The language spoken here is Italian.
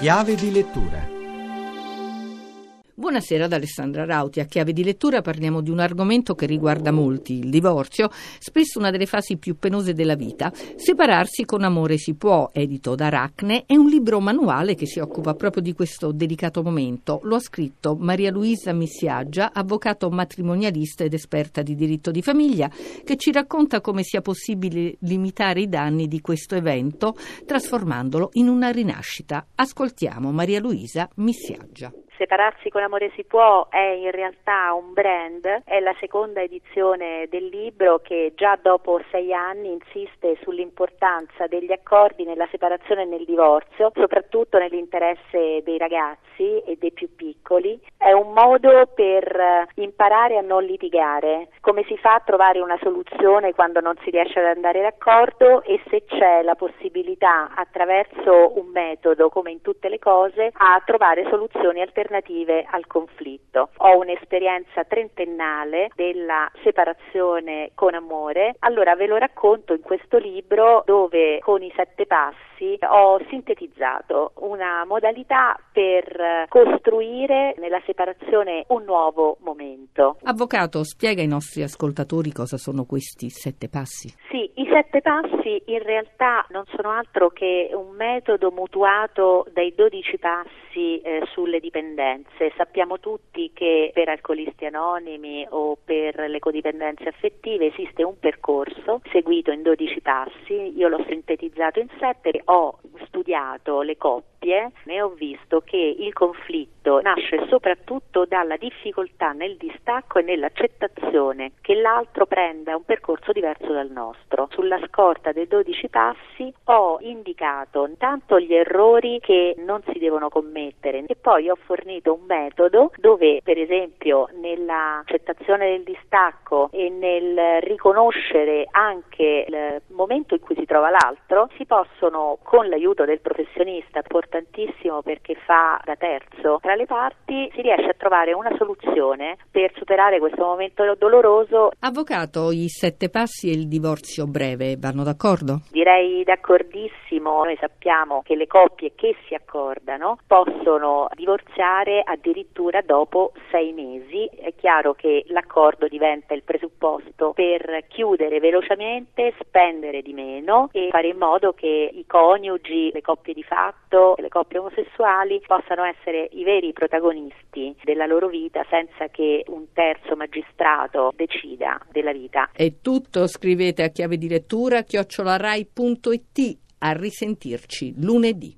Chiave di lettura Buonasera ad Alessandra Rauti. A chiave di lettura parliamo di un argomento che riguarda molti, il divorzio, spesso una delle fasi più penose della vita. Separarsi con amore si può, edito da Aracne, è un libro manuale che si occupa proprio di questo delicato momento. Lo ha scritto Maria Luisa Missiaggia, avvocato matrimonialista ed esperta di diritto di famiglia, che ci racconta come sia possibile limitare i danni di questo evento trasformandolo in una rinascita. Ascoltiamo Maria Luisa Missiaggia. Separarsi con amore si può è in realtà un brand, è la seconda edizione del libro che già dopo sei anni insiste sull'importanza degli accordi nella separazione e nel divorzio, soprattutto nell'interesse dei ragazzi e dei più piccoli. È un modo per imparare a non litigare, come si fa a trovare una soluzione quando non si riesce ad andare d'accordo e se c'è la possibilità attraverso un metodo, come in tutte le cose, a trovare soluzioni alternative alternative al conflitto. Ho un'esperienza trentennale della separazione con amore, allora ve lo racconto in questo libro dove con i sette passi ho sintetizzato una modalità per costruire nella separazione un nuovo momento. Avvocato, spiega ai nostri ascoltatori cosa sono questi sette passi. Sì, i sette passi in realtà non sono altro che un metodo mutuato dai dodici passi eh, sulle dipendenze codipendenze. Sappiamo tutti che per alcolisti anonimi o per le codipendenze affettive esiste un percorso seguito in 12 passi, io l'ho sintetizzato in 7, ho studiato le coppie e ho visto che il conflitto nasce soprattutto dalla difficoltà nel distacco e nell'accettazione che l'altro prenda un percorso diverso dal nostro. Sulla scorta dei 12 passi ho indicato intanto gli errori che non si devono commettere e poi ho fornito un metodo dove per esempio nell'accettazione del distacco e nel riconoscere anche il momento in cui si trova l'altro si possono con l'aiuto del professionista, importantissimo perché fa da terzo tra le parti, si riesce a trovare una soluzione per superare questo momento doloroso. Avvocato, i sette passi e il divorzio breve vanno d'accordo? Direi d'accordissimo. Noi sappiamo che le coppie che si accordano possono divorziare addirittura dopo sei mesi. È chiaro che l'accordo diventa il presupposto per chiudere velocemente, spendere di meno e fare in modo che i coniugi, le coppie di fatto, le coppie omosessuali possano essere i veri protagonisti della loro vita senza che un terzo magistrato decida della vita. È tutto, scrivete a chiave di lettura chiocciolarai.it. A risentirci lunedì.